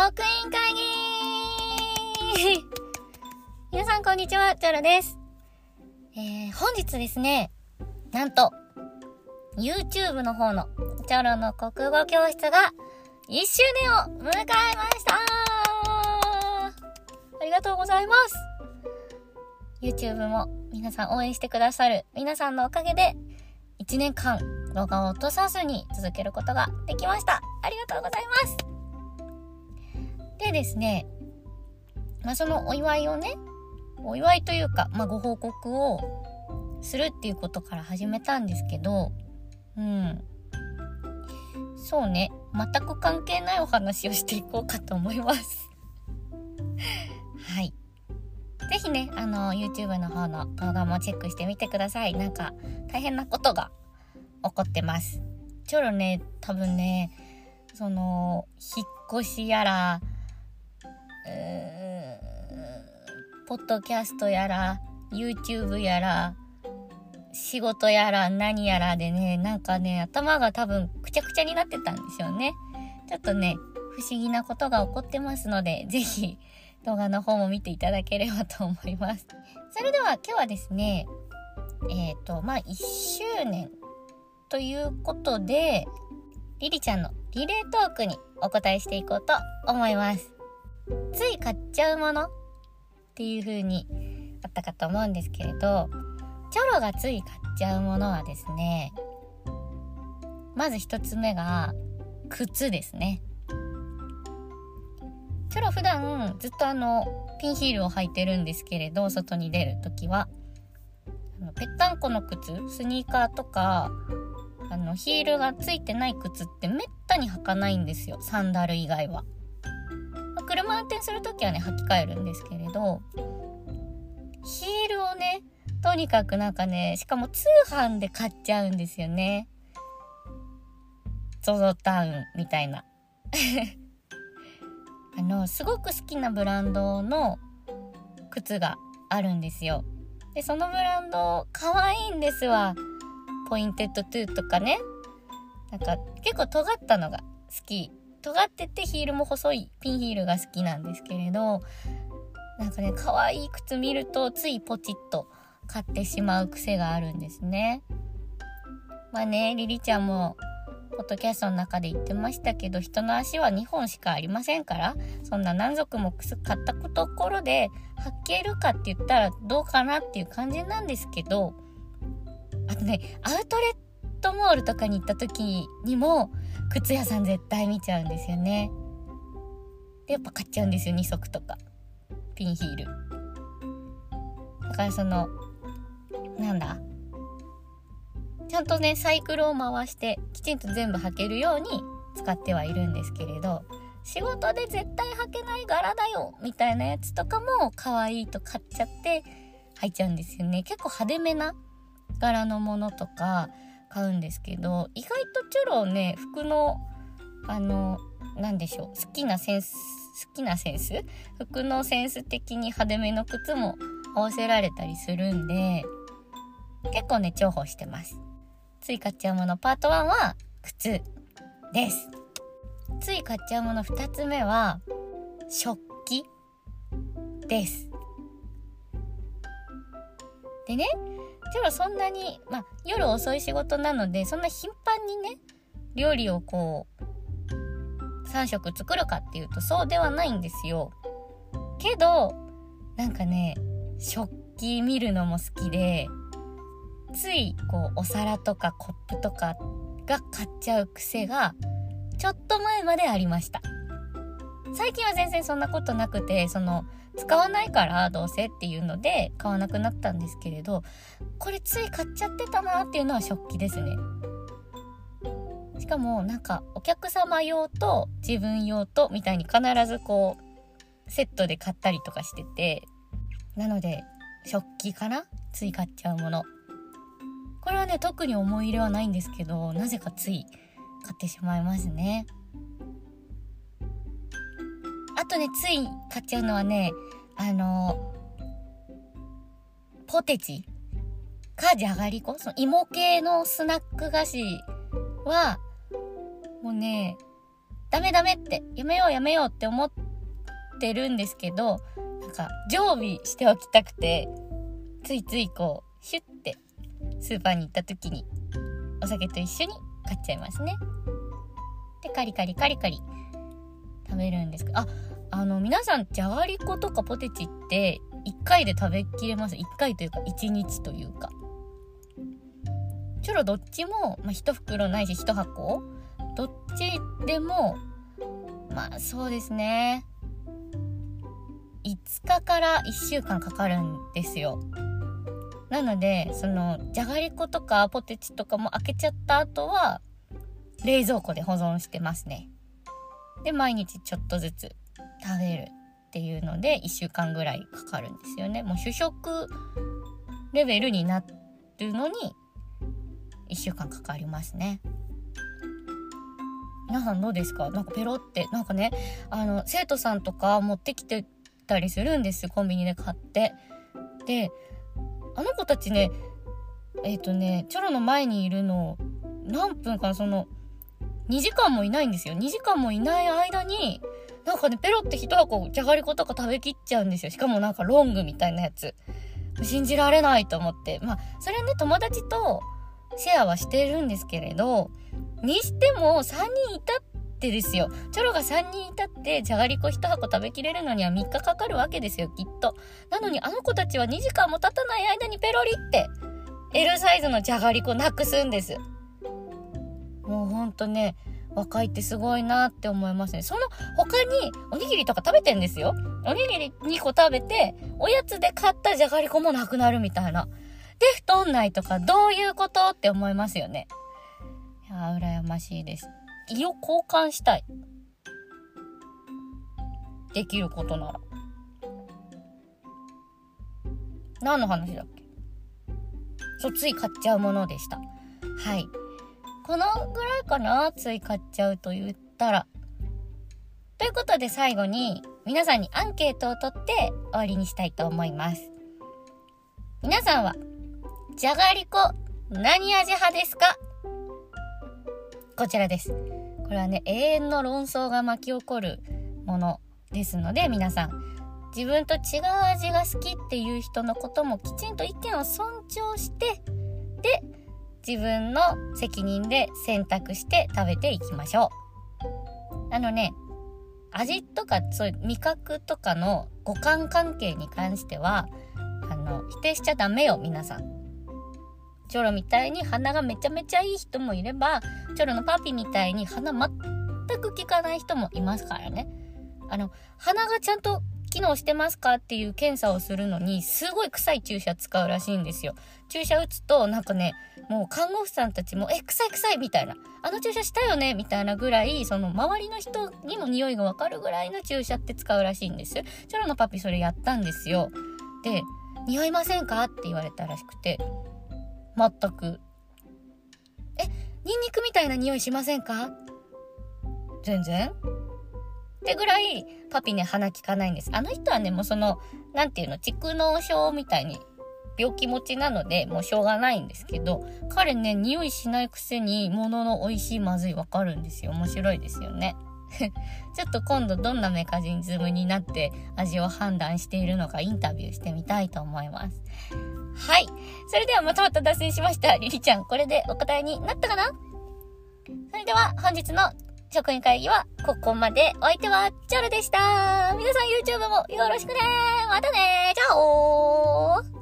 職員会議 皆さんこんにちは、チョロです。えー、本日ですね、なんと、YouTube の方のチョロの国語教室が1周年を迎えましたありがとうございます !YouTube も皆さん応援してくださる皆さんのおかげで1年間動画を落とさずに続けることができました。ありがとうございますでですね、まあ、そのお祝いをね、お祝いというか、まあ、ご報告をするっていうことから始めたんですけど、うん。そうね、全く関係ないお話をしていこうかと思います。はい。ぜひね、あの、YouTube の方の動画もチェックしてみてください。なんか、大変なことが起こってます。ちょろね、多分ね、その、引っ越しやら、ポッドキャストやら、YouTube やら、仕事やら何やらでね、なんかね、頭が多分くちゃくちゃになってたんですよね。ちょっとね、不思議なことが起こってますので、ぜひ動画の方も見ていただければと思います。それでは今日はですね、えっ、ー、と、まあ、1周年ということで、リリちゃんのリレートークにお答えしていこうと思います。つい買っちゃうものっていう風にあったかと思うんですけれど、チョロがつい買っちゃうものはですね、まず一つ目が、靴ですね。チョロ普段ずっとあの、ピンヒールを履いてるんですけれど、外に出るときは。ぺったんこの靴、スニーカーとか、あの、ヒールがついてない靴ってめったに履かないんですよ。サンダル以外は。車運転する時はね、履き替えるんですけれど、ヒールをね、とにかくなんかね、しかも通販で買っちゃうんですよね。ゾゾタウンみたいな。あの、すごく好きなブランドの靴があるんですよ。で、そのブランド、可愛いんですわ。ポインテッドトゥとかね。なんか、結構尖ったのが好き尖っててヒールも細いピンヒールが好きなんですけれど、なんかね、可愛い靴見るとついポチッと買ってしまう癖があるんですね。まあね、リリちゃんも、ポッドキャストの中で言ってましたけど、人の足は2本しかありませんから、そんな何足も靴買ったところで履けるかって言ったらどうかなっていう感じなんですけど、あとね、アウトレットモールとかに行った時にも、靴屋さん絶対見ちゃうんですよね。で、やっぱ買っちゃうんですよ、2足とか。ピンヒール。だからその、なんだ？ちゃんとね、サイクルを回して、きちんと全部履けるように使ってはいるんですけれど、仕事で絶対履けない柄だよみたいなやつとかも可愛いと買っちゃって履いちゃうんですよね。結構派手めな柄のものとか、買うんですけど意外とチョロね服のあの何でしょう好きなセンス好きなセンス服のセンス的に派手めの靴も合わせられたりするんで結構ね重宝してます。つい買っちゃうもの。パート1は靴です。つい買っちゃうもの2つ目は食器です。でねでもそんなに、まあ、夜遅い仕事なので、そんな頻繁にね、料理をこう、3食作るかっていうとそうではないんですよ。けど、なんかね、食器見るのも好きで、ついこうお皿とかコップとかが買っちゃう癖がちょっと前までありました。最近は全然そんなことなくて、その使わないからどうせっていうので買わなくなったんですけれどこれつい買っちゃってたなっていうのは食器ですね。しかもなんかお客様用と自分用とみたいに必ずこうセットで買ったりとかしててなので食器かなつい買っちゃうもの。これはね特に思い入れはないんですけどなぜかつい買ってしまいますね。とね、つい買っちゃうのはね、あのポテチかじゃがりこその芋系のスナック菓子は、もうね、ダメダメって、やめようやめようって思ってるんですけど、なんか常備しておきたくて、ついついこう、シュッてスーパーに行った時にお酒と一緒に買っちゃいますね。で、カリカリカリカリ食べるんですけど、あ、あの、皆さん、じゃがりことかポテチって1回で食べきれます ?1 回というか1日というか。チョロどっちも、まあ、1袋ないし1箱どっちでも、まあそうですね。5日から1週間かかるんですよ。なので、その、じゃがりことかポテチとかも開けちゃった後は、冷蔵庫で保存してますね。で、毎日ちょっとずつ食べるっていうので、1週間ぐらいかかるんですよね。もう主食レベルになるのに、1週間かかりますね。皆さんどうですか？なんかペロって、なんかね、あの、生徒さんとか持ってきてたりするんです、コンビニで買って。で、あの子たちね、えっ、ー、とね、チョロの前にいるの、何分か、その、2時間もいないんですよ。2時間もいない間に、なんかね、ペロって一箱じゃがりことか食べきっちゃうんですよ。しかもなんかロングみたいなやつ。信じられないと思って。まあ、それはね、友達とシェアはしてるんですけれど、にしても3人いたってですよ。チョロが3人いたって、じゃがりこ1箱食べきれるのには3日かかるわけですよ、きっと。なのにあの子たちは2時間も経たない間にペロリって、L サイズのじゃがりこなくすんです。もうほんとね、若いってすごいなって思いますね。その他におにぎりとか食べてんですよ。おにぎり2個食べて、おやつで買ったじゃがりこもなくなるみたいな。で、太んないとかどういうことって思いますよね。いや、羨ましいです。胃を交換したい。できることなら。何の話だっけ？そう、つい買っちゃうものでした。はい。このぐらいかなつい買っちゃうと言ったら。ということで最後に皆さんにアンケートを取って終わりにしたいと思います。皆さんは、じゃがりこ何味派ですか？こちらです。これはね、永遠の論争が巻き起こるものですので、皆さん、自分と違う味が好きっていう人のこともきちんと意見を尊重して、で、自分の責任で選択して食べていきましょう。あのね、味とかそういう味覚とかの五感関係に関しては、あの、否定しちゃダメよ、皆さん。チョロみたいに鼻がめちゃめちゃいい人もいれば、チョロのパピみたいに鼻全く効かない人もいますからね。あの、鼻がちゃんと機能してますかっていう検査をするのに、すごい臭い注射使うらしいんですよ。注射打つと、なんかね、もう看護婦さんたちも、え、臭い臭いみたいな。あの注射したよねみたいなぐらい、その周りの人にも匂いがわかるぐらいの注射って使うらしいんです。チョロのパピそれやったんですよ。で、匂いませんかって言われたらしくて、全く。え、ニンニクみたいな匂いしませんか？全然ってぐらい、パピね、鼻効かないんです。あの人はね、もうその、なんていうの、蓄膿症みたいに病気持ちなので、もうしょうがないんですけど、彼ね、匂いしないくせに、物の美味しいまずいわかるんですよ。面白いですよね。ちょっと今度どんなメカニズムになって味を判断しているのかインタビューしてみたいと思います。はい。それではまたまた脱線しました。リリちゃん、これでお答えになったかな？それでは本日の職員会議はここまで。お相手はチャルでした。皆さん YouTube もよろしくねまたねチャオー